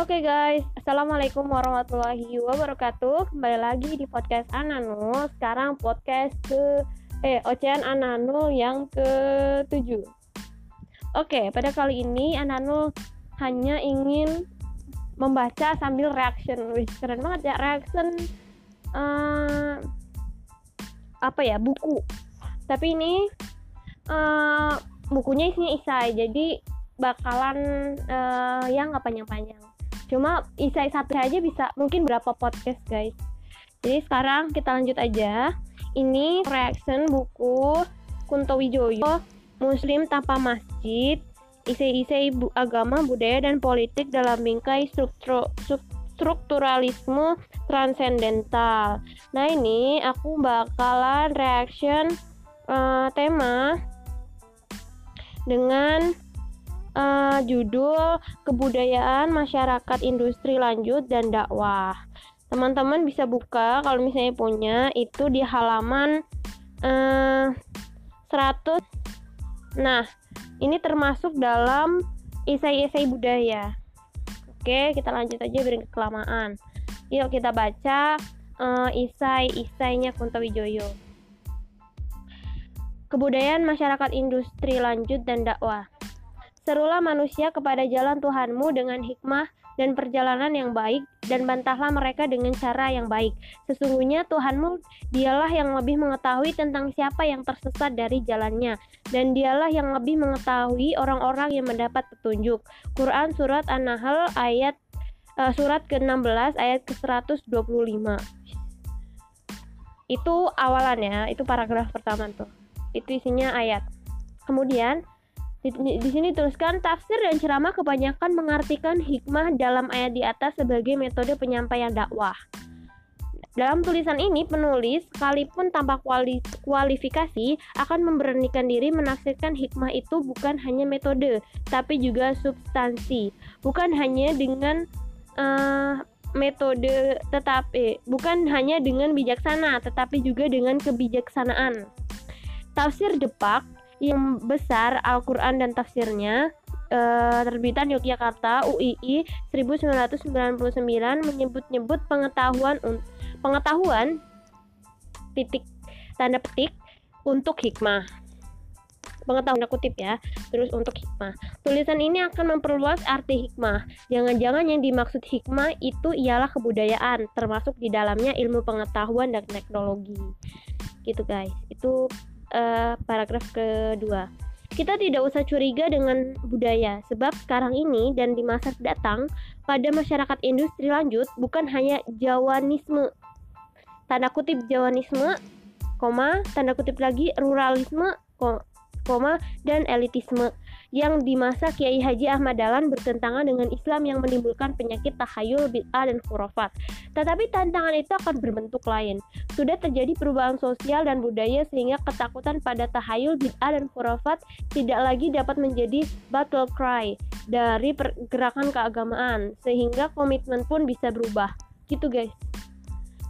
Oke guys, Assalamualaikum warahmatullahi wabarakatuh. Kembali lagi di podcast Ananu. Sekarang podcast ke Eh, Ocean Ananu yang ke-7 Oke, pada kali ini Ananu hanya ingin membaca sambil reaction. Wih, keren banget ya, reaction uh, Apa ya, buku. Tapi ini uh, bukunya isinya isai. Jadi bakalan uh, yang nggak panjang-panjang cuma isai satu aja bisa mungkin berapa podcast guys. Jadi sekarang kita lanjut aja. Ini reaction buku Kunto Wijoyo Muslim Tanpa Masjid isai-isai bu agama budaya dan politik dalam bingkai struktur strukturalisme transendental. Nah ini aku bakalan reaction uh, tema dengan uh, judul kebudayaan masyarakat industri lanjut dan dakwah. Teman-teman bisa buka kalau misalnya punya itu di halaman uh, eh, 100. Nah, ini termasuk dalam isai-isai budaya. Oke, kita lanjut aja biar kelamaan. Yuk kita baca uh, isai-isainya Kunto Wijoyo. Kebudayaan masyarakat industri lanjut dan dakwah. Serulah manusia kepada jalan Tuhanmu dengan hikmah dan perjalanan yang baik, dan bantahlah mereka dengan cara yang baik. Sesungguhnya Tuhanmu dialah yang lebih mengetahui tentang siapa yang tersesat dari jalannya, dan dialah yang lebih mengetahui orang-orang yang mendapat petunjuk. Quran Surat An-Nahl ayat uh, surat ke-16 ayat ke-125. Itu awalannya, itu paragraf pertama tuh. Itu isinya ayat. Kemudian di, di sini tuliskan tafsir dan ceramah kebanyakan mengartikan hikmah dalam ayat di atas sebagai metode penyampaian dakwah. Dalam tulisan ini, penulis, sekalipun tanpa kuali, kualifikasi, akan memberanikan diri menafsirkan hikmah itu bukan hanya metode, tapi juga substansi. Bukan hanya dengan uh, metode tetapi bukan hanya dengan bijaksana, tetapi juga dengan kebijaksanaan. Tafsir Depak yang besar Al-Quran dan tafsirnya uh, terbitan Yogyakarta UII 1999 menyebut-nyebut pengetahuan pengetahuan titik tanda petik untuk hikmah. Pengetahuan kutip ya terus untuk hikmah. Tulisan ini akan memperluas arti hikmah. Jangan-jangan yang dimaksud hikmah itu ialah kebudayaan termasuk di dalamnya ilmu pengetahuan dan teknologi. Gitu guys. Itu uh, paragraf kedua. Kita tidak usah curiga dengan budaya, sebab sekarang ini dan di masa datang pada masyarakat industri lanjut bukan hanya Jawanisme, tanda kutip Jawanisme, koma, tanda kutip lagi ruralisme, koma, dan elitisme yang di masa Kiai Haji Ahmad Dahlan bertentangan dengan Islam yang menimbulkan penyakit tahayul, bid'ah, dan khurafat. Tetapi tantangan itu akan berbentuk lain. Sudah terjadi perubahan sosial dan budaya sehingga ketakutan pada tahayul, bid'ah, dan khurafat tidak lagi dapat menjadi battle cry dari pergerakan keagamaan, sehingga komitmen pun bisa berubah. Gitu guys.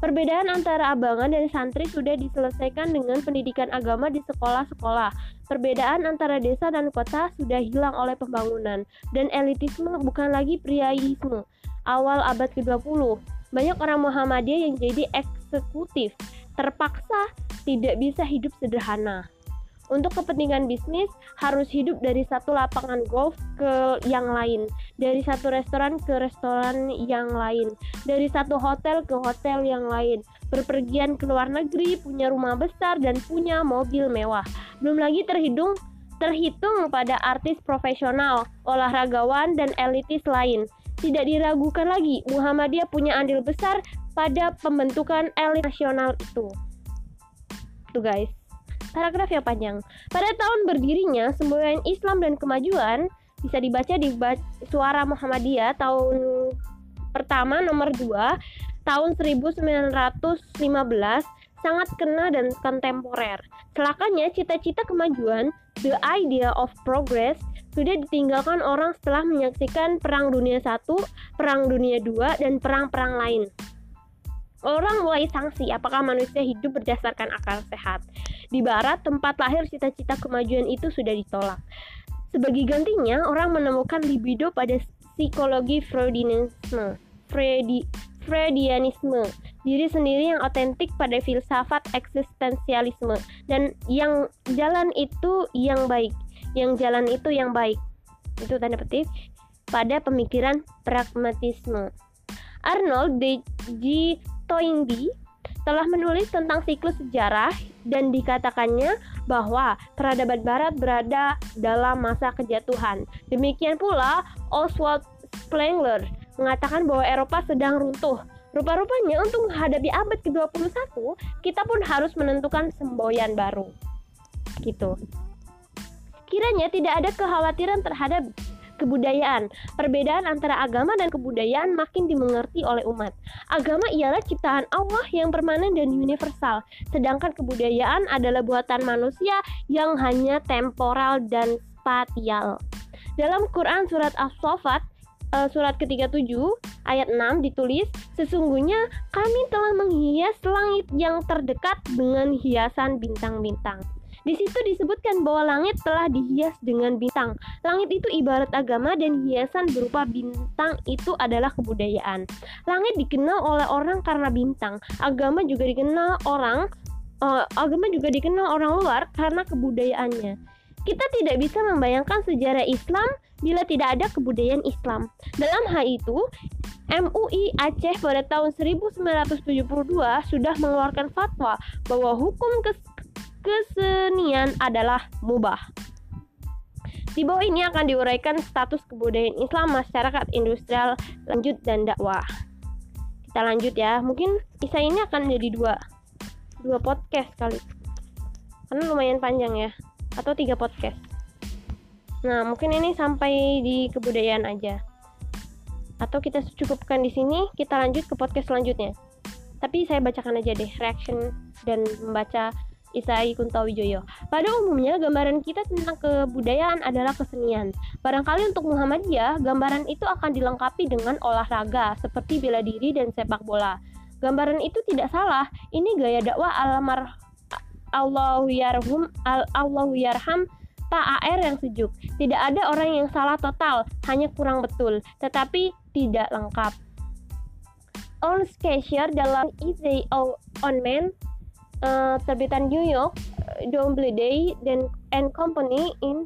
Perbedaan antara abangan dan santri sudah diselesaikan dengan pendidikan agama di sekolah-sekolah. Perbedaan antara desa dan kota sudah hilang oleh pembangunan, dan elitisme bukan lagi priaisme. Awal abad ke-20, banyak orang Muhammadiyah yang jadi eksekutif, terpaksa tidak bisa hidup sederhana. Untuk kepentingan bisnis, harus hidup dari satu lapangan golf ke yang lain, dari satu restoran ke restoran yang lain, dari satu hotel ke hotel yang lain, berpergian ke luar negeri, punya rumah besar, dan punya mobil mewah. Belum lagi terhitung terhitung pada artis profesional, olahragawan, dan elitis lain. Tidak diragukan lagi, Muhammadiyah punya andil besar pada pembentukan elit nasional itu. Tuh guys. Paragraf yang panjang. Pada tahun berdirinya semboyan Islam dan kemajuan bisa dibaca di Suara Muhammadiyah tahun pertama nomor 2 tahun 1915 sangat kena dan kontemporer. Celakanya cita-cita kemajuan, the idea of progress, sudah ditinggalkan orang setelah menyaksikan Perang Dunia I, Perang Dunia II, dan perang-perang lain. Orang mulai sanksi apakah manusia hidup berdasarkan akal sehat. Di barat, tempat lahir cita-cita kemajuan itu sudah ditolak. Sebagai gantinya, orang menemukan libido pada psikologi Freudianisme. Freudi, Freudianisme, diri sendiri yang otentik pada filsafat eksistensialisme dan yang jalan itu yang baik, yang jalan itu yang baik. Itu tanda petik pada pemikiran pragmatisme. Arnold D. G. Toynbee telah menulis tentang siklus sejarah dan dikatakannya bahwa peradaban barat berada dalam masa kejatuhan. Demikian pula Oswald Spengler mengatakan bahwa Eropa sedang runtuh. Rupa-rupanya untuk menghadapi abad ke-21, kita pun harus menentukan semboyan baru. Gitu. Kiranya tidak ada kekhawatiran terhadap kebudayaan. Perbedaan antara agama dan kebudayaan makin dimengerti oleh umat. Agama ialah ciptaan Allah yang permanen dan universal, sedangkan kebudayaan adalah buatan manusia yang hanya temporal dan spatial. Dalam Quran surat As-Saffat uh, surat ke-37 ayat 6 ditulis sesungguhnya kami telah menghias langit yang terdekat dengan hiasan bintang-bintang. Di situ disebutkan bahwa langit telah dihias dengan bintang. Langit itu ibarat agama dan hiasan berupa bintang itu adalah kebudayaan. Langit dikenal oleh orang karena bintang. Agama juga dikenal orang uh, agama juga dikenal orang luar karena kebudayaannya. Kita tidak bisa membayangkan sejarah Islam bila tidak ada kebudayaan Islam. Dalam hal itu, MUI Aceh pada tahun 1972 sudah mengeluarkan fatwa bahwa hukum kesenian adalah mubah. Di bawah ini akan diuraikan status kebudayaan Islam masyarakat industrial lanjut dan dakwah. Kita lanjut ya. Mungkin kisah ini akan jadi dua dua podcast kali. Karena lumayan panjang ya. Atau tiga podcast. Nah, mungkin ini sampai di kebudayaan aja. Atau kita cukupkan di sini, kita lanjut ke podcast selanjutnya. Tapi saya bacakan aja deh reaction dan membaca Isai Kuntawijoyo. Pada umumnya, gambaran kita tentang kebudayaan adalah kesenian. Barangkali untuk Muhammadiyah, gambaran itu akan dilengkapi dengan olahraga seperti bela diri dan sepak bola. Gambaran itu tidak salah. Ini gaya dakwah alamar Allahu yarhum al Allahu yarham Pak AR yang sejuk. Tidak ada orang yang salah total, hanya kurang betul, tetapi tidak lengkap. On Cashier dalam Easy on Man uh, terbitan New York Doubleday dan and Company in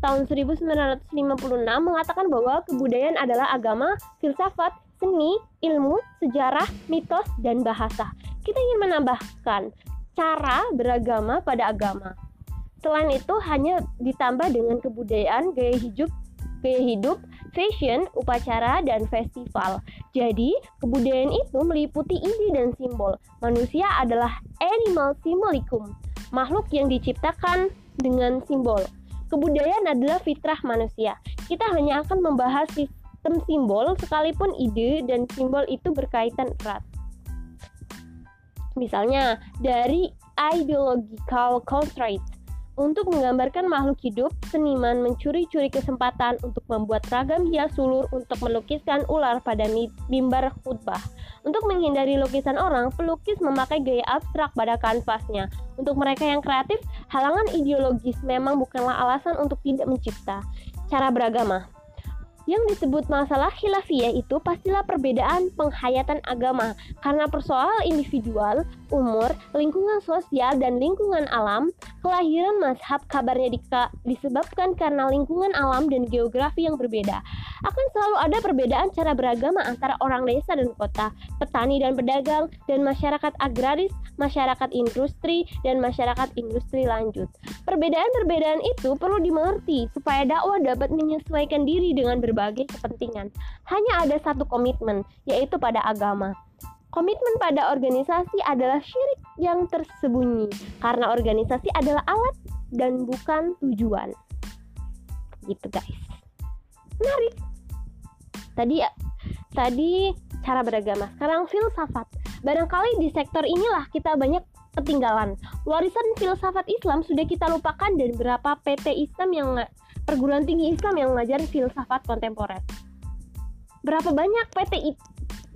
tahun 1956 mengatakan bahwa kebudayaan adalah agama, filsafat, seni, ilmu, sejarah, mitos, dan bahasa. Kita ingin menambahkan cara beragama pada agama. Selain itu hanya ditambah dengan kebudayaan, gaya hidup, gaya hidup, fashion, upacara, dan festival. Jadi, kebudayaan itu meliputi ide dan simbol. Manusia adalah animal simbolicum, makhluk yang diciptakan dengan simbol. Kebudayaan adalah fitrah manusia. Kita hanya akan membahas sistem simbol sekalipun ide dan simbol itu berkaitan erat. Misalnya, dari ideological constraints untuk menggambarkan makhluk hidup, seniman mencuri-curi kesempatan untuk membuat ragam hias sulur untuk melukiskan ular pada mimbar khutbah. Untuk menghindari lukisan orang, pelukis memakai gaya abstrak pada kanvasnya. Untuk mereka yang kreatif, halangan ideologis memang bukanlah alasan untuk tidak mencipta. Cara beragama yang disebut masalah khilafiyah itu pastilah perbedaan penghayatan agama karena persoal individual, umur, lingkungan sosial, dan lingkungan alam, kelahiran mazhab kabarnya disebabkan karena lingkungan alam dan geografi yang berbeda. Akan selalu ada perbedaan cara beragama antara orang desa dan kota, petani dan pedagang, dan masyarakat agraris, masyarakat industri, dan masyarakat industri lanjut. Perbedaan-perbedaan itu perlu dimengerti supaya dakwah dapat menyesuaikan diri dengan berbagai kepentingan. Hanya ada satu komitmen, yaitu pada agama. Komitmen pada organisasi adalah syirik yang tersembunyi, karena organisasi adalah alat dan bukan tujuan. Gitu guys. Menarik. Tadi tadi cara beragama, sekarang filsafat. Barangkali di sektor inilah kita banyak ketinggalan. Warisan filsafat Islam sudah kita lupakan dan berapa PT Islam yang perguruan tinggi Islam yang mengajar filsafat kontemporer. Berapa banyak PT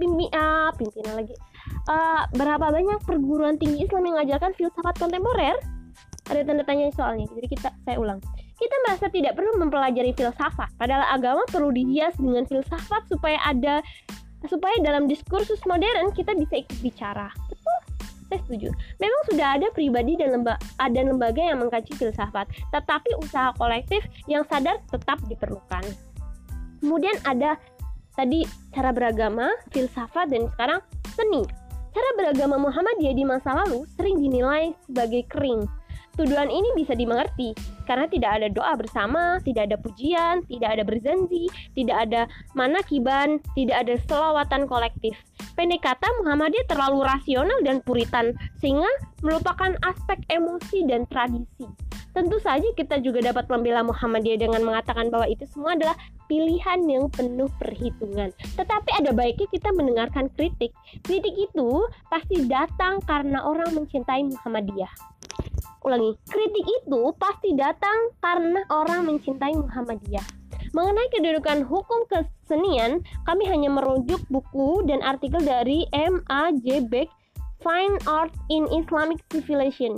pimpi, uh, pimpinan lagi? Uh, berapa banyak perguruan tinggi Islam yang mengajarkan filsafat kontemporer? Ada tanda tanya soalnya. Jadi kita saya ulang. Kita merasa tidak perlu mempelajari filsafat, padahal agama perlu dihias dengan filsafat supaya ada supaya dalam diskursus modern kita bisa ikut bicara. Betul? Saya setuju. Memang sudah ada pribadi dan lembaga, ada lembaga yang mengkaji filsafat, tetapi usaha kolektif yang sadar tetap diperlukan. Kemudian ada tadi cara beragama, filsafat, dan sekarang seni. Cara beragama Muhammadiyah di masa lalu sering dinilai sebagai kering, Tuduhan ini bisa dimengerti karena tidak ada doa bersama, tidak ada pujian, tidak ada berzanji, tidak ada manakiban, tidak ada selawatan kolektif. Pendek kata, Muhammadiyah terlalu rasional dan puritan sehingga melupakan aspek emosi dan tradisi. Tentu saja kita juga dapat membela Muhammadiyah dengan mengatakan bahwa itu semua adalah pilihan yang penuh perhitungan. Tetapi ada baiknya kita mendengarkan kritik. Kritik itu pasti datang karena orang mencintai Muhammadiyah ulangi, kritik itu pasti datang karena orang mencintai Muhammadiyah. Mengenai kedudukan hukum kesenian, kami hanya merujuk buku dan artikel dari M. Beck, Fine Art in Islamic Civilization.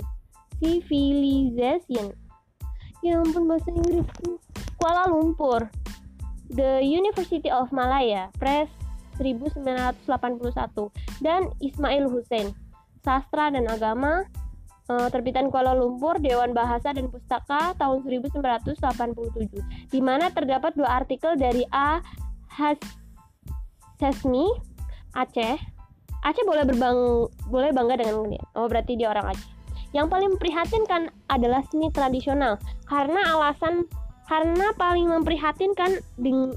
Civilization. Ya ampun bahasa Inggrisku. Kuala Lumpur. The University of Malaya, Press 1981 dan Ismail Hussein. Sastra dan Agama terbitan Kuala Lumpur Dewan Bahasa dan Pustaka tahun 1987 di mana terdapat dua artikel dari A. Hasesmi Aceh Aceh boleh berbang boleh bangga dengan ini. Oh berarti dia orang Aceh. Yang paling memprihatinkan adalah seni tradisional karena alasan karena paling memprihatinkan ding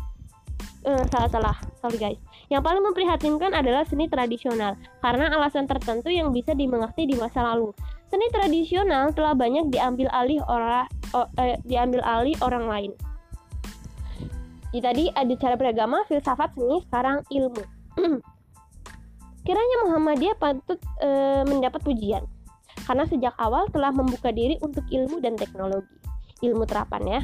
uh, salah salah sorry guys. Yang paling memprihatinkan adalah seni tradisional karena alasan tertentu yang bisa dimengerti di masa lalu. Seni tradisional telah banyak diambil alih orang eh, diambil alih orang lain. Jadi tadi ada cara beragama, filsafat, seni, sekarang ilmu. Kiranya Muhammadiyah patut e, mendapat pujian karena sejak awal telah membuka diri untuk ilmu dan teknologi. Ilmu terapan ya.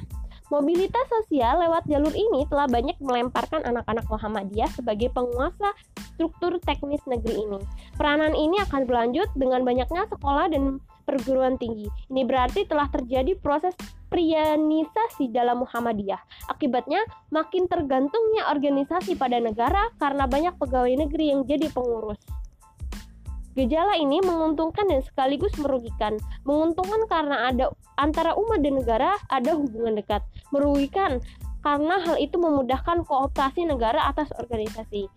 Mobilitas sosial lewat jalur ini telah banyak melemparkan anak-anak Muhammadiyah sebagai penguasa struktur teknis negeri ini. Peranan ini akan berlanjut dengan banyaknya sekolah dan perguruan tinggi. Ini berarti telah terjadi proses prianisasi dalam Muhammadiyah. Akibatnya, makin tergantungnya organisasi pada negara karena banyak pegawai negeri yang jadi pengurus. Gejala ini menguntungkan dan sekaligus merugikan. Menguntungkan karena ada antara umat dan negara ada hubungan dekat. Merugikan karena hal itu memudahkan kooptasi negara atas organisasi.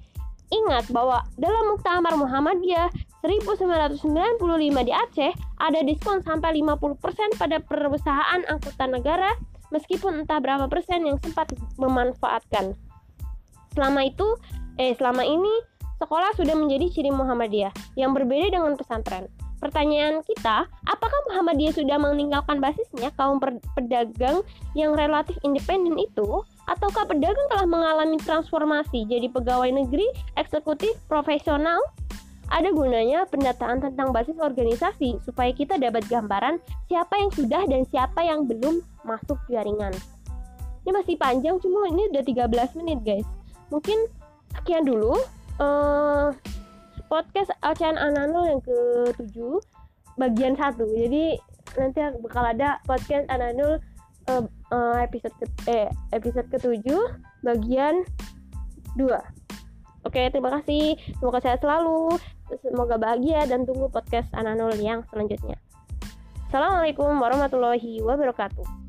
Ingat bahwa dalam Muktamar Muhammadiyah 1995 di Aceh ada diskon sampai 50% pada perusahaan angkutan negara meskipun entah berapa persen yang sempat memanfaatkan. Selama itu, eh selama ini sekolah sudah menjadi ciri Muhammadiyah yang berbeda dengan pesantren. Pertanyaan kita, apakah Muhammadiyah sudah meninggalkan basisnya kaum pedagang yang relatif independen itu? Ataukah pedagang telah mengalami transformasi jadi pegawai negeri, eksekutif, profesional? Ada gunanya pendataan tentang basis organisasi supaya kita dapat gambaran siapa yang sudah dan siapa yang belum masuk jaringan. Ini masih panjang, cuma ini udah 13 menit guys. Mungkin sekian dulu uh, podcast Ocean Anano yang ke-7 bagian satu. Jadi nanti bakal ada podcast Anano uh, uh, episode ke eh episode ke-7 bagian 2. Oke, terima kasih. Semoga sehat selalu. Semoga bahagia dan tunggu podcast Ananul yang selanjutnya. Assalamualaikum warahmatullahi wabarakatuh.